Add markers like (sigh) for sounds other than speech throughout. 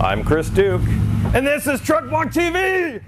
I'm Chris Duke, and this is Truck Blog TV!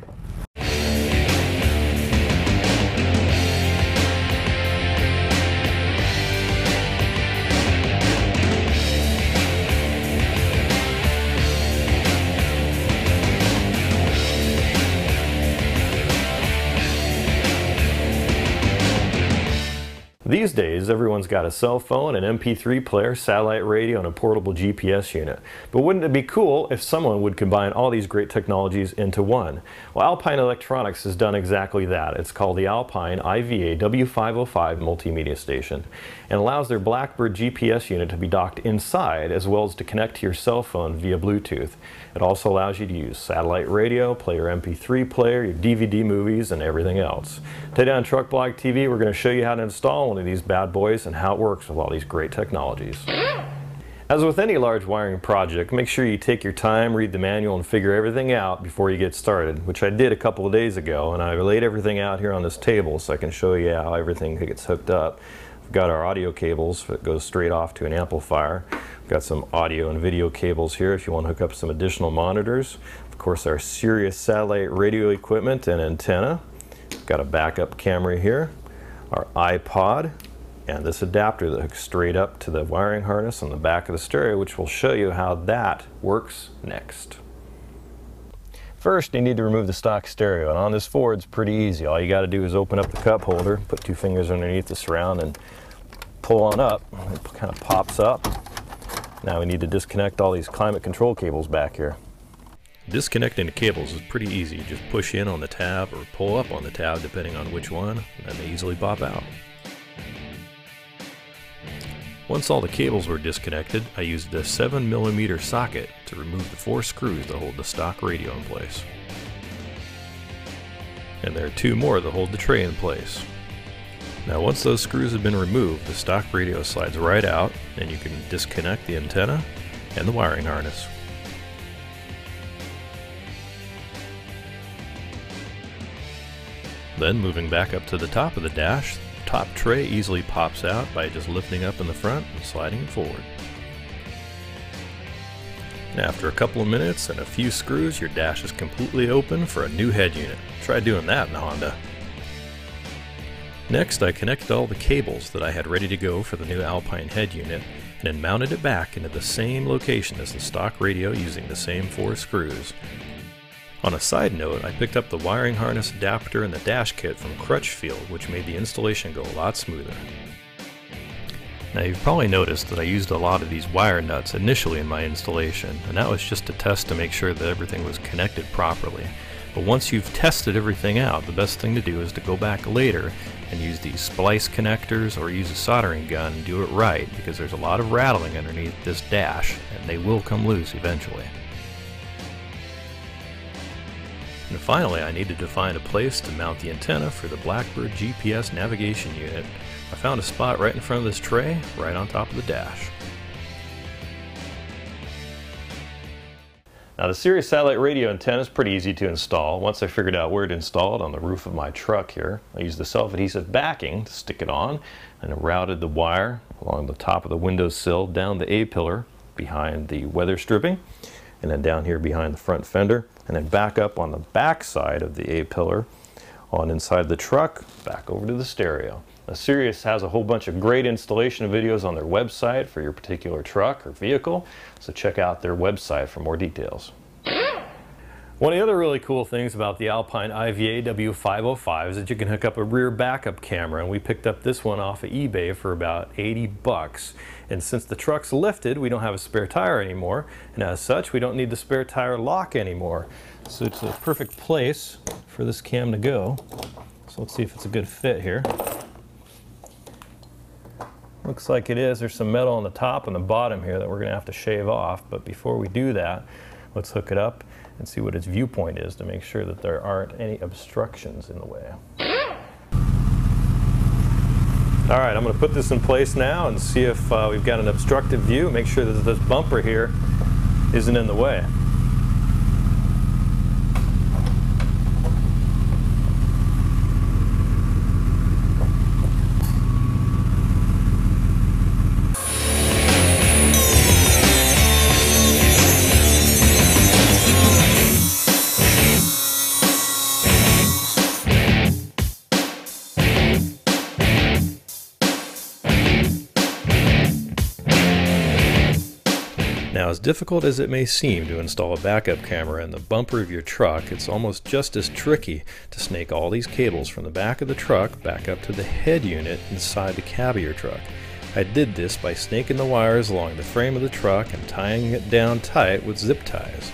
These days, everyone's got a cell phone, an MP3 player, satellite radio, and a portable GPS unit. But wouldn't it be cool if someone would combine all these great technologies into one? Well, Alpine Electronics has done exactly that. It's called the Alpine IVA W505 Multimedia Station and allows their Blackbird GPS unit to be docked inside as well as to connect to your cell phone via Bluetooth. It also allows you to use satellite radio, play your MP3 player, your DVD movies, and everything else. Today on Truck Blog TV, we're going to show you how to install one of these bad boys and how it works with all these great technologies. As with any large wiring project, make sure you take your time, read the manual, and figure everything out before you get started, which I did a couple of days ago, and I laid everything out here on this table so I can show you how everything gets hooked up. We've got our audio cables that goes straight off to an amplifier. We've got some audio and video cables here if you want to hook up some additional monitors. Of course, our Sirius satellite radio equipment and antenna. We've got a backup camera here, our iPod, and this adapter that hooks straight up to the wiring harness on the back of the stereo, which will show you how that works next. First, you need to remove the stock stereo, and on this Ford, it's pretty easy. All you got to do is open up the cup holder, put two fingers underneath the surround, and pull on up. It kind of pops up. Now we need to disconnect all these climate control cables back here. Disconnecting the cables is pretty easy. You just push in on the tab or pull up on the tab depending on which one, and they easily pop out. Once all the cables were disconnected, I used a 7mm socket to remove the four screws that hold the stock radio in place. And there are two more that hold the tray in place. Now once those screws have been removed, the stock radio slides right out and you can disconnect the antenna and the wiring harness. Then moving back up to the top of the dash, top tray easily pops out by just lifting up in the front and sliding it forward. After a couple of minutes and a few screws, your dash is completely open for a new head unit. Try doing that in Honda. Next, I connected all the cables that I had ready to go for the new Alpine head unit and then mounted it back into the same location as the stock radio using the same four screws. On a side note, I picked up the wiring harness adapter and the dash kit from Crutchfield, which made the installation go a lot smoother. Now you've probably noticed that I used a lot of these wire nuts initially in my installation, and that was just a test to make sure that everything was connected properly. But once you've tested everything out, the best thing to do is to go back later and use these splice connectors or use a soldering gun and do it right because there's a lot of rattling underneath this dash and they will come loose eventually. And finally, I needed to find a place to mount the antenna for the Blackbird GPS navigation unit. I found a spot right in front of this tray, right on top of the dash. Now the Sirius satellite radio antenna is pretty easy to install. Once I figured out where to install it on the roof of my truck here, I used the self-adhesive backing to stick it on and routed the wire along the top of the windowsill down the A-pillar behind the weather stripping and then down here behind the front fender and then back up on the back side of the A-pillar on inside the truck back over to the stereo. Now, Sirius has a whole bunch of great installation videos on their website for your particular truck or vehicle, so check out their website for more details. One of the other really cool things about the Alpine IVA W505 is that you can hook up a rear backup camera and we picked up this one off of eBay for about 80 bucks. And since the truck's lifted, we don't have a spare tire anymore and as such we don't need the spare tire lock anymore. So it's a perfect place for this cam to go. So let's see if it's a good fit here. Looks like it is. There's some metal on the top and the bottom here that we're going to have to shave off. But before we do that, let's hook it up and see what its viewpoint is to make sure that there aren't any obstructions in the way. All right, I'm going to put this in place now and see if uh, we've got an obstructive view. Make sure that this bumper here isn't in the way. As difficult as it may seem to install a backup camera in the bumper of your truck, it's almost just as tricky to snake all these cables from the back of the truck back up to the head unit inside the cab of your truck. I did this by snaking the wires along the frame of the truck and tying it down tight with zip ties.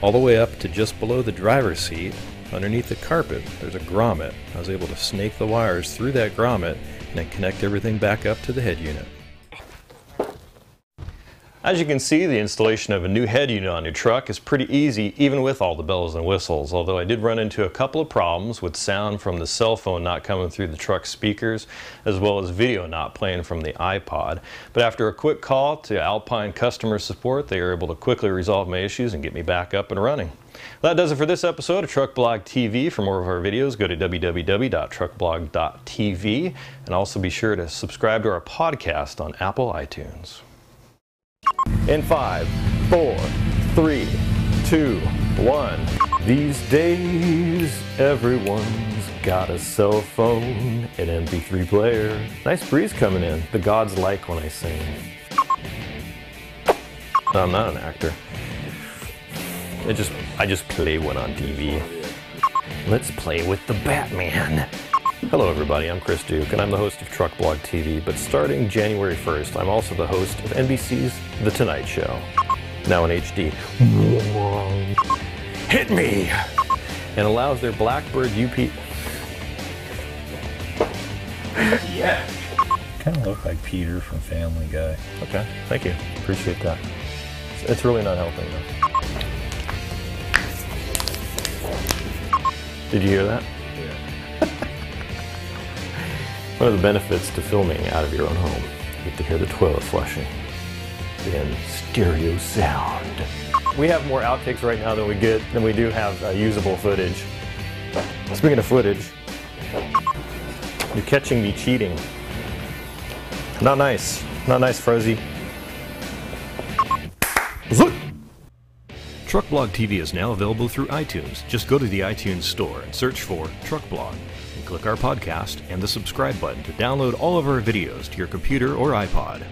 All the way up to just below the driver's seat, underneath the carpet, there's a grommet. I was able to snake the wires through that grommet and then connect everything back up to the head unit. As you can see, the installation of a new head unit on your truck is pretty easy even with all the bells and whistles, although I did run into a couple of problems with sound from the cell phone not coming through the truck speakers, as well as video not playing from the iPod. But after a quick call to Alpine customer support, they were able to quickly resolve my issues and get me back up and running. Well, that does it for this episode of Truck Blog TV. For more of our videos, go to www.truckblog.tv and also be sure to subscribe to our podcast on Apple iTunes. In five, four, three, two, one. These days, everyone's got a cell phone, an MP3 player. Nice breeze coming in. The gods like when I sing. I'm not an actor. I just I just play one on TV. Let's play with the Batman. Hello everybody, I'm Chris Duke and I'm the host of Truck Blog TV, but starting January 1st, I'm also the host of NBC's The Tonight Show. Now in HD. Hit me! And allows their Blackbird UP Yeah. Kind of look like Peter from Family Guy. Okay, thank you. Appreciate that. It's- really not helping though. Did you hear that? Yeah. (laughs) One of the benefits to filming out of your own home, you get to hear the toilet flushing in stereo sound. We have more outtakes right now than we get than we do have uh, usable footage. Speaking of footage, you're catching me cheating. Not nice. Not nice, Frozy. Truck Blog TV is now available through iTunes. Just go to the iTunes store and search for Truck Blog and click our podcast and the subscribe button to download all of our videos to your computer or iPod.